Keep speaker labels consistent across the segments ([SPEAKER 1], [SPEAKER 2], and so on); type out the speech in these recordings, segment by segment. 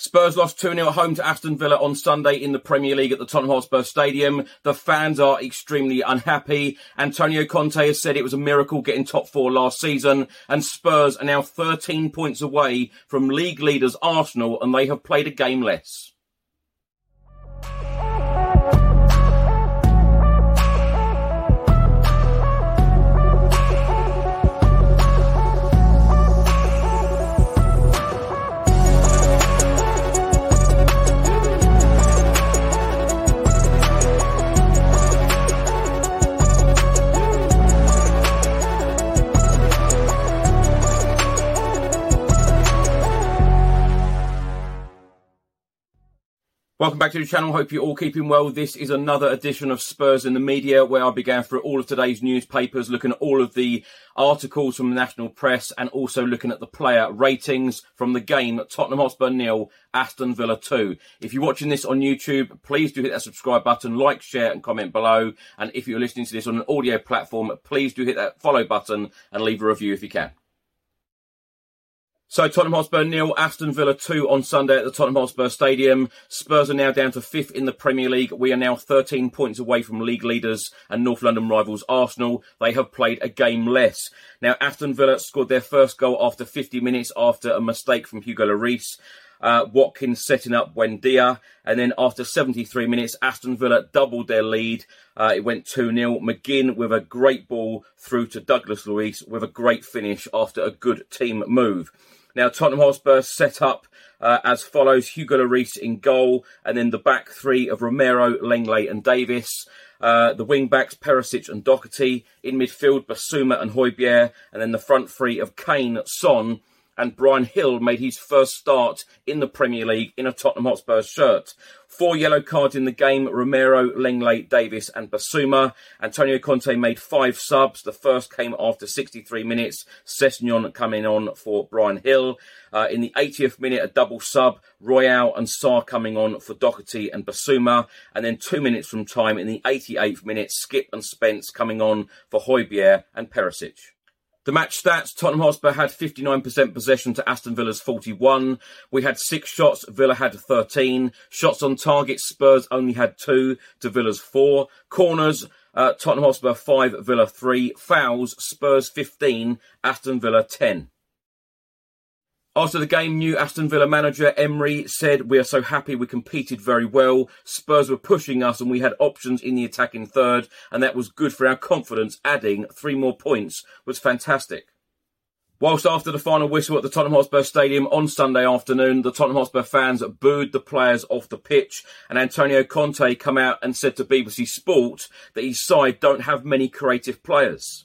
[SPEAKER 1] Spurs lost 2 0 at home to Aston Villa on Sunday in the Premier League at the Tottenham Hotspur Stadium. The fans are extremely unhappy. Antonio Conte has said it was a miracle getting top four last season, and Spurs are now 13 points away from league leaders Arsenal, and they have played a game less. Welcome back to the channel. Hope you're all keeping well. This is another edition of Spurs in the Media where I began through all of today's newspapers, looking at all of the articles from the national press and also looking at the player ratings from the game Tottenham Hotspur nil, Aston Villa 2. If you're watching this on YouTube, please do hit that subscribe button, like, share and comment below. And if you're listening to this on an audio platform, please do hit that follow button and leave a review if you can. So Tottenham Hotspur nil, Aston Villa 2 on Sunday at the Tottenham Hotspur Stadium. Spurs are now down to fifth in the Premier League. We are now 13 points away from league leaders and North London rivals Arsenal. They have played a game less. Now Aston Villa scored their first goal after 50 minutes after a mistake from Hugo Lloris. Uh, Watkins setting up Buendia. And then after 73 minutes, Aston Villa doubled their lead. Uh, it went 2 0. McGinn with a great ball through to Douglas Luiz with a great finish after a good team move. Now, Tottenham Hotspur set up uh, as follows Hugo Lloris in goal, and then the back three of Romero, Lenglet, and Davies. Uh, the wing backs, Perisic and Doherty. In midfield, Bissouma and Højbjerg. And then the front three of Kane, Son, and Bryan Gil made his first start in the Premier League in a Tottenham Hotspur shirt. Four yellow cards in the game, Romero, Lenglet, Davies and Bissouma. Antonio Conte made five subs. The first came after 63 minutes, Sessegnon coming on for Bryan Gil. Uh, in the 80th minute, a double sub, Royal and Sarr coming on for Doherty and Bissouma. And then two minutes from time, in the 88th minute, Skip and Spence coming on for Højbjerg and Perisic. The match stats, Tottenham Hotspur had 59% possession to Aston Villa's 41. We had six shots, Villa had 13. Shots on target, Spurs only had two to Villa's four. Corners, uh, Tottenham Hotspur 5, Villa 3. Fouls, Spurs 15, Aston Villa 10. After the game, new Aston Villa manager Emery said, We are so happy we competed very well. Spurs were pushing us and we had options in the attacking third, and that was good for our confidence. Adding three more points was fantastic. Whilst after the final whistle at the Tottenham Hotspur Stadium on Sunday afternoon, the Tottenham Hotspur fans booed the players off the pitch, and Antonio Conte come out and said to BBC Sport that his side don't have many creative players.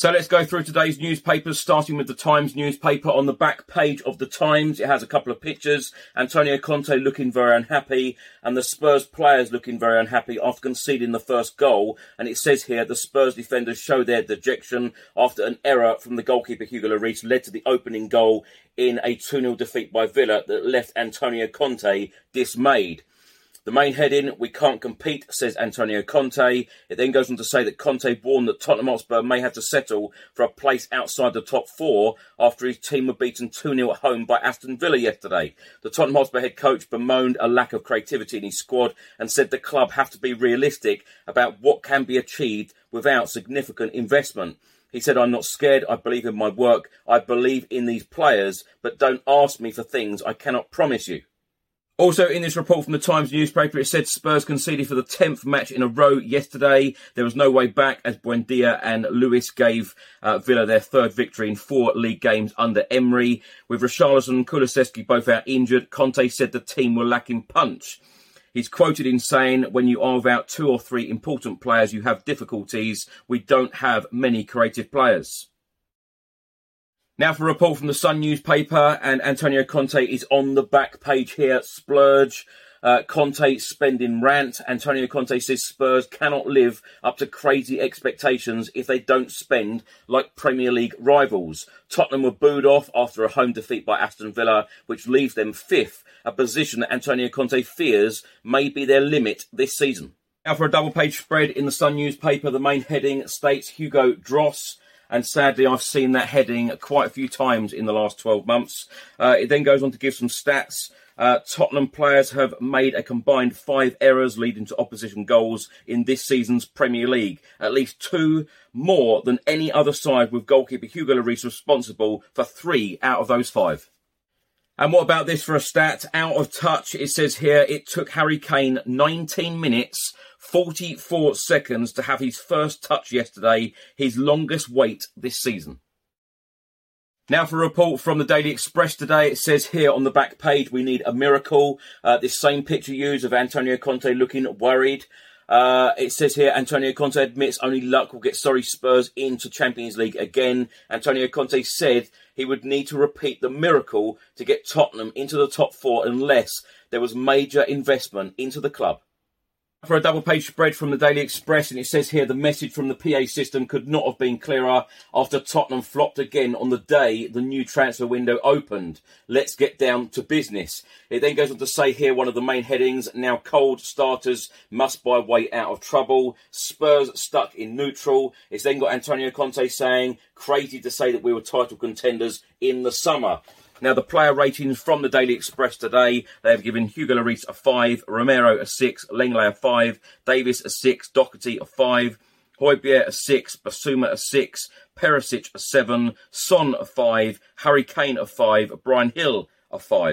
[SPEAKER 1] So let's go through today's newspapers, starting with the Times newspaper. On the back page of the Times, it has a couple of pictures. Antonio Conte looking very unhappy, and the Spurs players looking very unhappy after conceding the first goal. And it says here the Spurs defenders show their dejection after an error from the goalkeeper Hugo Lloris led to the opening goal in a 2 0 defeat by Villa that left Antonio Conte dismayed. The main heading, we can't compete, says Antonio Conte. It then goes on to say that Conte warned that Tottenham Hotspur may have to settle for a place outside the top four after his team were beaten 2 0 at home by Aston Villa yesterday. The Tottenham Hotspur head coach bemoaned a lack of creativity in his squad and said the club have to be realistic about what can be achieved without significant investment. He said, I'm not scared. I believe in my work. I believe in these players, but don't ask me for things I cannot promise you. Also, in this report from the Times newspaper, it said Spurs conceded for the 10th match in a row yesterday. There was no way back as Buendia and Luiz gave uh, Villa their third victory in four league games under Emery. With Richarlison and Kulusevski both out injured, Conte said the team were lacking punch. He's quoted in saying, when you are without two or three important players, you have difficulties. We don't have many creative players. Now for a report from the Sun newspaper, and Antonio Conte is on the back page here. Splurge. Uh, Conte spending rant. Antonio Conte says Spurs cannot live up to crazy expectations if they don't spend like Premier League rivals. Tottenham were booed off after a home defeat by Aston Villa, which leaves them fifth, a position that Antonio Conte fears may be their limit this season. Now for a double page spread in the Sun newspaper, the main heading states Hugo Dross and sadly, I've seen that heading quite a few times in the last 12 months. Uh, it then goes on to give some stats. Uh, Tottenham players have made a combined five errors leading to opposition goals in this season's Premier League. At least two more than any other side, with goalkeeper Hugo Lloris responsible for three out of those five. And what about this for a stat? Out of touch, it says here it took Harry Kane 19 minutes 44 seconds to have his first touch yesterday, his longest wait this season. Now for a report from the Daily Express today, it says here on the back page we need a miracle. Uh, this same picture used of Antonio Conte looking worried. Uh, it says here Antonio Conte admits only luck will get sorry Spurs into Champions League again. Antonio Conte said he would need to repeat the miracle to get Tottenham into the top four unless there was major investment into the club for a double page spread from the Daily Express, and it says here the message from the PA system could not have been clearer after Tottenham flopped again on the day the new transfer window opened. Let's get down to business. It then goes on to say here one of the main headings now cold starters must buy way out of trouble. Spurs stuck in neutral. It's then got Antonio Conte saying, crazy to say that we were title contenders in the summer. Now, the player ratings from the Daily Express today, they have given Hugo Lloris a 5, Romero a 6, Lenglet a 5, Davies a 6, Doherty a 5, Højbjerg a 6, Bissouma a 6, Perisic a 7, Son a 5, Harry Kane a 5, Bryan Gil a 5.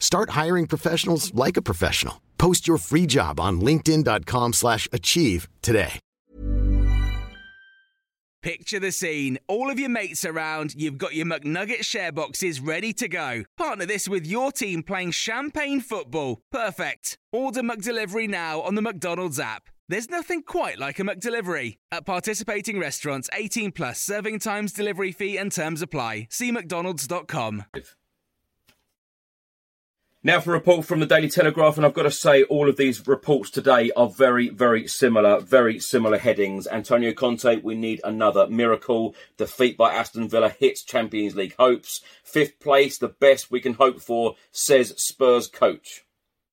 [SPEAKER 2] Start hiring professionals like a professional. Post your free job on linkedin.com slash achieve today.
[SPEAKER 3] Picture the scene. All of your mates around, you've got your McNugget share boxes ready to go. Partner this with your team playing champagne football. Perfect. Order McDelivery now on the McDonald's app. There's nothing quite like a McDelivery. At participating restaurants, 18 plus serving times, delivery fee, and terms apply. See McDonald's.com.
[SPEAKER 1] Now for a report from the Daily Telegraph, and I've got to say, all of these reports today are very, very similar, very similar headings. Antonio Conte, we need another miracle. Defeat by Aston Villa hits Champions League hopes. Fifth place, the best we can hope for, says Spurs coach.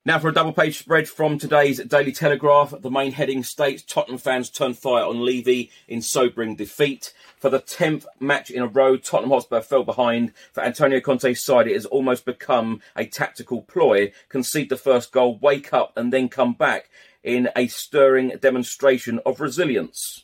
[SPEAKER 1] Now for a double page spread from today's Daily Telegraph. The main heading states Tottenham fans turn fire on Levy in sobering defeat. For the 10th match in a row, Tottenham Hotspur fell behind. For Antonio Conte's side, it has almost become a tactical ploy. Concede the first goal, wake up, and then come back in a stirring demonstration of resilience.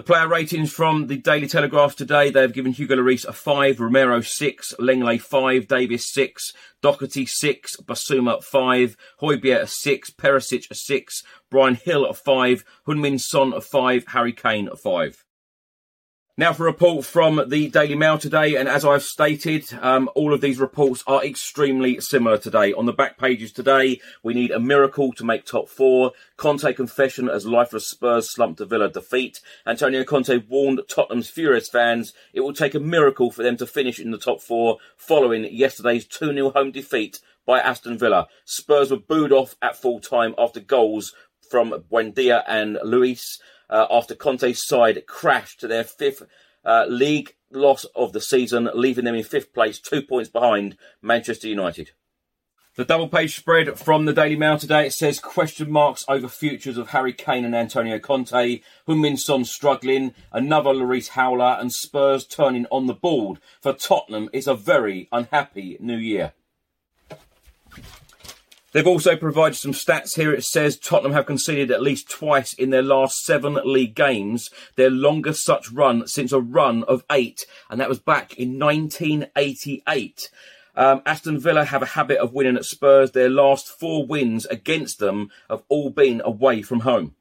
[SPEAKER 1] The player ratings from the Daily Telegraph today, they have given Hugo Lloris a 5, Romero 6, Lenglet 5, Davies 6, Doherty 6, Bissouma 5, Højbjerg a 6, Perisic a 6, Bryan Gil a 5, Heung-min Son a 5, Harry Kane a 5. Now for a report from the Daily Mail today, and as I've stated, um, all of these reports are extremely similar today. On the back pages today, we need a miracle to make top four. Conte confession as lifeless Spurs slump to Villa defeat. Antonio Conte warned Tottenham's furious fans it will take a miracle for them to finish in the top four following yesterday's 2-0 home defeat by Aston Villa. Spurs were booed off at full time after goals from Buendia and Luiz uh, after Conte's side crashed to their fifth uh, league loss of the season, leaving them in fifth place, two points behind Manchester United. The double page spread from the Daily Mail today it says question marks over futures of Harry Kane and Antonio Conte, Heung-min Son struggling, another Lloris howler, and Spurs turning on the board. For Tottenham, it's a very unhappy new year. They've also provided some stats here. It says Tottenham have conceded at least twice in their last seven league games, their longest such run since a run of eight, and that was back in 1988. Um, Aston Villa have a habit of winning at Spurs. Their last four wins against them have all been away from home.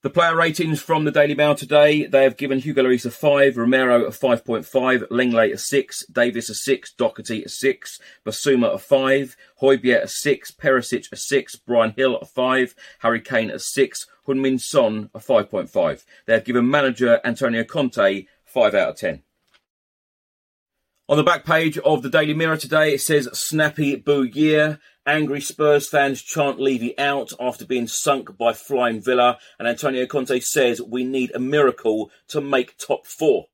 [SPEAKER 1] The player ratings from the Daily Mail today, they have given Hugo Lloris a 5, Romero a 5.5, Lenglet a 6, Davies a 6, Doherty a 6, Bissouma a 5, Højbjerg a 6, Perisic a 6, Bryan Gil a 5, Harry Kane a 6, Heung-min Son a 5.5. They have given manager Antonio Conte 5 out of 10. On the back page of the Daily Mirror today, it says Snappy Boo Year. Angry Spurs fans chant Levy out after being sunk by Flying Villa. And Antonio Conte says we need a miracle to make top four.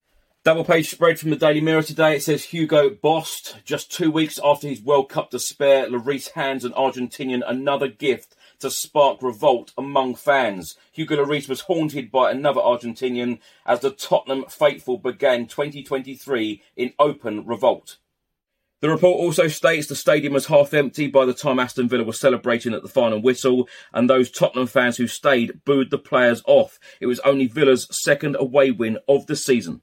[SPEAKER 1] Double page spread from the Daily Mirror today. It says Hugo Bost, just two weeks after his World Cup despair, Lloris hands an Argentinian another gift to spark revolt among fans. Hugo Lloris was haunted by another Argentinian as the Tottenham faithful began 2023 in open revolt. The report also states the stadium was half empty by the time Aston Villa was celebrating at the final whistle, and those Tottenham fans who stayed booed the players off. It was only Villa's second away win of the season.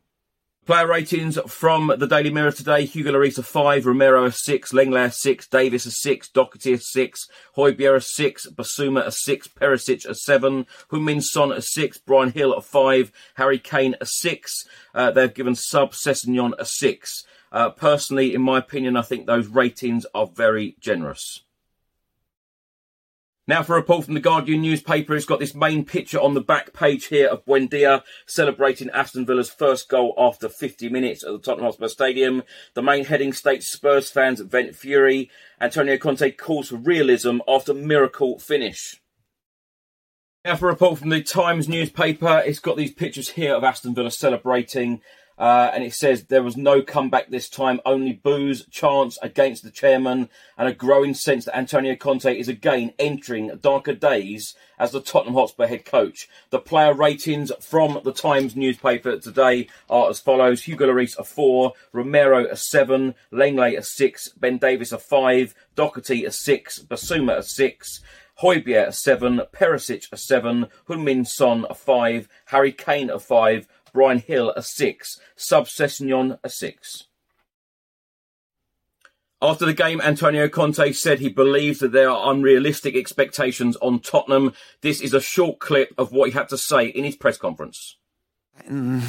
[SPEAKER 1] Player ratings from the Daily Mirror today. Hugo Lloris a 5, Romero a 6, Lenglet a 6, Davies a 6, Doherty a 6, Højbjerg a 6, Bissouma a 6, Perisic a 7, Heung-min Son a 6, Bryan Gil a 5, Harry Kane a 6. Uh, they've given Sub Sessegnon a 6. Uh, personally, in my opinion, I think those ratings are very generous. Now for a report from the Guardian newspaper, it's got this main picture on the back page here of Buendia celebrating Aston Villa's first goal after 50 minutes at the Tottenham Hotspur Stadium. The main heading states Spurs fans vent fury. Antonio Conte calls for realism after miracle finish. Now for a report from the Times newspaper, it's got these pictures here of Aston Villa celebrating uh, and it says there was no comeback this time, only boos, chants against the chairman, and a growing sense that Antonio Conte is again entering darker days as the Tottenham Hotspur head coach. The player ratings from the Times newspaper today are as follows: Hugo Lloris a four, Romero a seven, Lenglet a six, Ben Davies a five, Doherty a six, Bissouma a six. Højbjerg a 7, Perisic a 7, Heung-min Son a 5, Harry Kane a 5, Bryan Gil a 6, Sub Sessegnon a 6. After the game, Antonio Conte said he believes that there are unrealistic expectations on Tottenham. This is a short clip of what he had to say in his press conference.
[SPEAKER 4] Mm,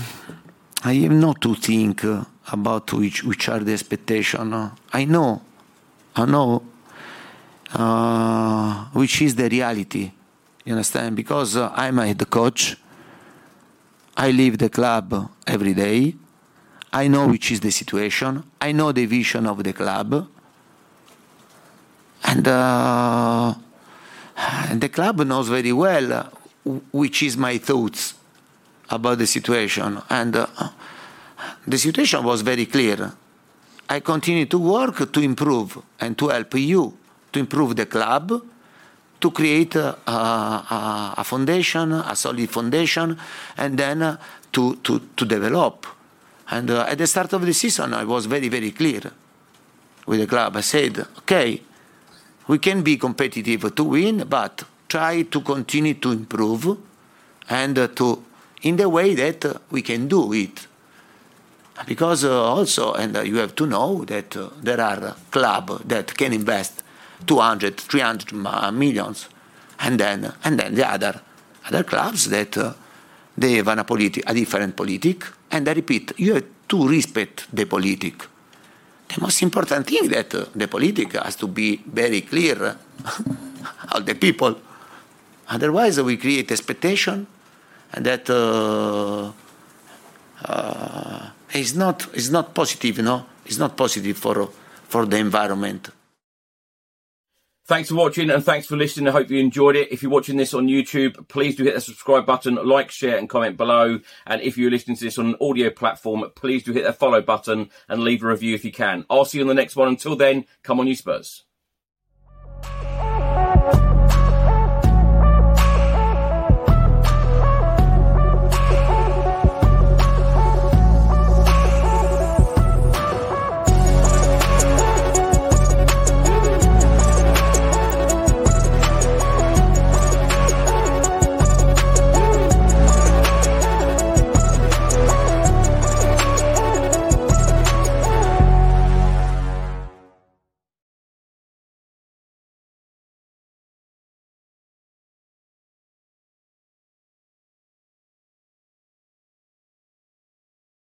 [SPEAKER 4] I have not to think uh, about which, which are the expectations. I know, I know uh, which is the reality. You understand? Because uh, I'm a head coach. I leave the club every day. I know which is the situation. I know the vision of the club. And, uh, the club knows very well which is my thoughts about the situation. And uh, the situation was very clear. I continue to work to improve and to help you to improve the club, to create a, a, a foundation, a solid foundation, and then uh, to, to, to develop. And uh, at the start of the season, I was very, very clear with the club. I said, okay, we can be competitive to win, but try to continue to improve and uh, to in the way that uh, we can do it. Because uh, also, and uh, you have to know that there are clubs that can invest 200, 300 millions, and then and then the other other clubs that uh, they have a, politi- a different politic. And I repeat, you have to respect the politic. The most important thing that uh, the politic has to be very clear all the people. Otherwise, we create expectation that uh, uh, is not is not positive. You know, it's not positive for for the environment.
[SPEAKER 1] Thanks for watching and thanks for listening. I hope you enjoyed it. If you're watching this on YouTube, please do hit the subscribe button, like, share, and comment below. And if you're listening to this on an audio platform, please do hit the follow button and leave a review if you can. I'll see you on the next one. Until then, come on, you Spurs.